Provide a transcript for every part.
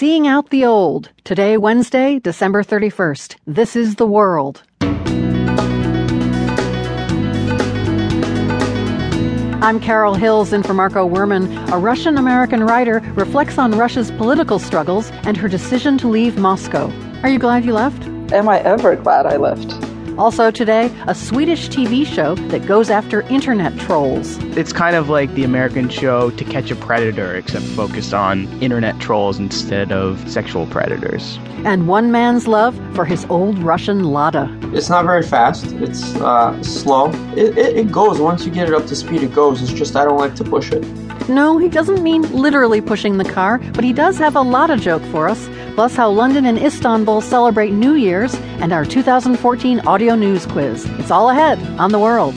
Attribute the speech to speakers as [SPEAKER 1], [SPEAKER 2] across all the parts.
[SPEAKER 1] Seeing Out the Old. Today, Wednesday, December 31st. This is The World. I'm Carol Hills in for Marco Werman. A Russian American writer reflects on Russia's political struggles and her decision to leave Moscow. Are you glad you left?
[SPEAKER 2] Am I ever glad I left?
[SPEAKER 1] Also today, a Swedish TV show that goes after internet trolls.
[SPEAKER 3] It's kind of like the American show To Catch a Predator, except focused on internet trolls instead of sexual predators.
[SPEAKER 1] And one man's love for his old Russian Lada.
[SPEAKER 4] It's not very fast. It's uh, slow. It, it, it goes. Once you get it up to speed, it goes. It's just I don't like to push it.
[SPEAKER 1] No, he doesn't mean literally pushing the car, but he does have a lot of joke for us, plus how London and Istanbul celebrate New Year's and our 2014 audio news quiz. It's all ahead on The World.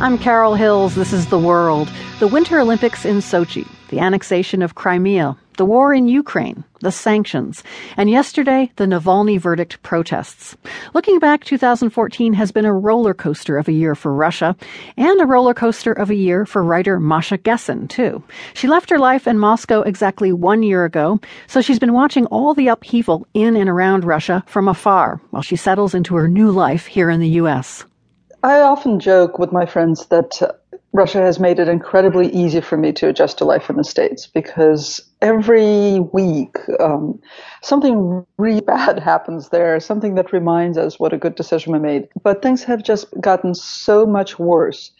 [SPEAKER 1] I'm Carol Hills. This is The World. The Winter Olympics in Sochi, the annexation of Crimea, the war in Ukraine, the sanctions, and yesterday, the Navalny verdict protests. Looking back, 2014 has been a roller coaster of a year for Russia, and a roller coaster of a year for writer Masha Gessen, too. She left her life in Moscow exactly one year ago, so she's been watching all the upheaval in and around Russia from afar while she settles into her new life here in the U.S.
[SPEAKER 2] I often joke with my friends that Russia has made it incredibly easy for me to adjust to life in the States because every week um, something really bad happens there, something that reminds us what a good decision we made. But things have just gotten so much worse,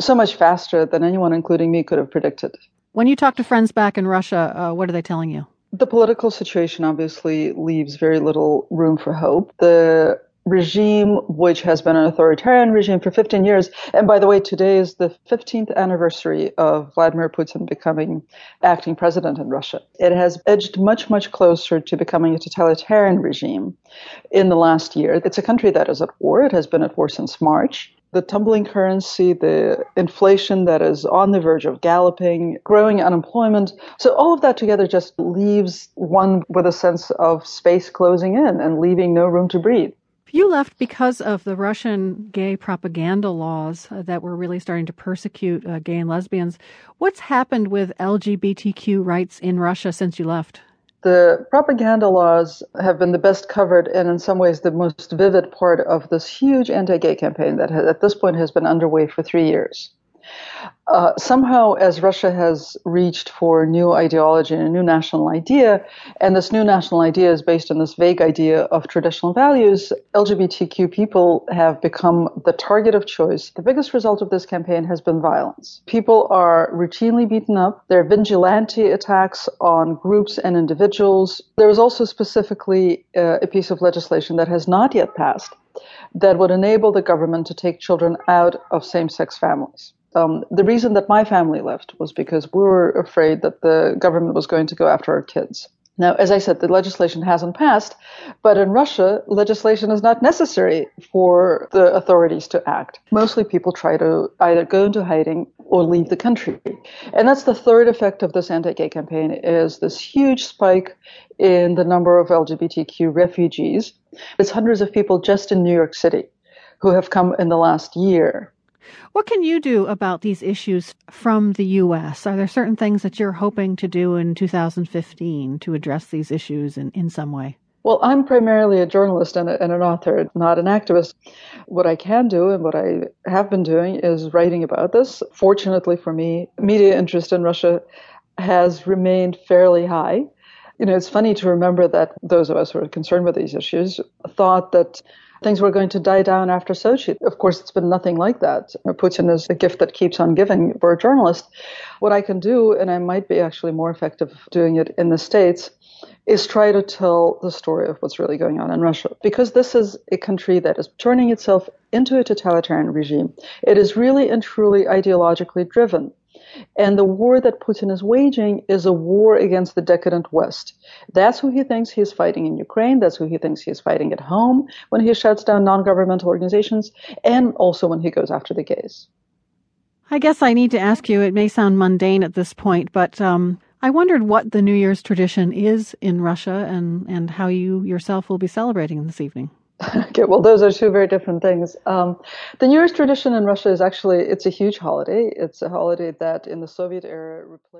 [SPEAKER 2] so much faster than anyone, including me, could have predicted.
[SPEAKER 1] When you talk to friends back in Russia, uh, what are they telling you?
[SPEAKER 2] The political situation obviously leaves very little room for hope. The regime, which has been an authoritarian regime for 15 years. And by the way, today is the 15th anniversary of Vladimir Putin becoming acting president in Russia. It has edged much, much closer to becoming a totalitarian regime in the last year. It's a country that is at war. It has been at war since March the tumbling currency, the inflation that is on the verge of galloping, growing unemployment. So all of that together just leaves one with a sense of space closing in and leaving no room to breathe.
[SPEAKER 1] You left because of the Russian gay propaganda laws uh, that were really starting to persecute uh, gay and lesbians. What's happened with LGBTQ rights in Russia since you left?
[SPEAKER 2] The propaganda laws have been the best covered and, in some ways, the most vivid part of this huge anti gay campaign that has, at this point has been underway for three years. Uh, somehow, as Russia has reached for new ideology and a new national idea, and this new national idea is based on this vague idea of traditional values, LGBTQ people have become the target of choice. The biggest result of this campaign has been violence. People are routinely beaten up. There are vigilante attacks on groups and individuals. There is also specifically uh, a piece of legislation that has not yet passed that would enable the government to take children out of same sex families. Um, the reason that my family left was because we were afraid that the government was going to go after our kids. Now, as I said, the legislation hasn't passed, but in Russia, legislation is not necessary for the authorities to act. Mostly people try to either go into hiding or leave the country. And that's the third effect of this anti-gay campaign is this huge spike in the number of LGBTQ refugees. It's hundreds of people just in New York City who have come in the last year.
[SPEAKER 1] What can you do about these issues from the U.S.? Are there certain things that you're hoping to do in 2015 to address these issues in, in some way?
[SPEAKER 2] Well, I'm primarily a journalist and, a, and, an author, not an activist. What I can do and what I have been doing is writing about this. Fortunately for me, media interest in Russia has remained fairly high. You know, it's funny to remember that those of us who are concerned with these issues thought that things were going to die down after Sochi. Of course, it's been nothing like that. Putin is a gift that keeps on giving for a journalist. What I can do, and I might be actually more effective doing it in the States, is try to tell the story of what's really going on in Russia. Because this is a country that is turning itself into a totalitarian regime. It is really and truly ideologically driven. And the war that Putin is waging is a war against the decadent West. That's who he thinks he's fighting in Ukraine. That's who he thinks he's fighting at home when he shuts down non governmental organizations and also when he goes after the gays.
[SPEAKER 1] I guess I need to ask you, it may sound mundane at this point, but um, I wondered what the New Year's tradition is in Russia and, and how you yourself will be celebrating this evening.
[SPEAKER 2] Okay, well, those are two very different things. Um, the New Year's tradition in Russia is actually it's a huge holiday. It's a holiday that in the Soviet era replaced.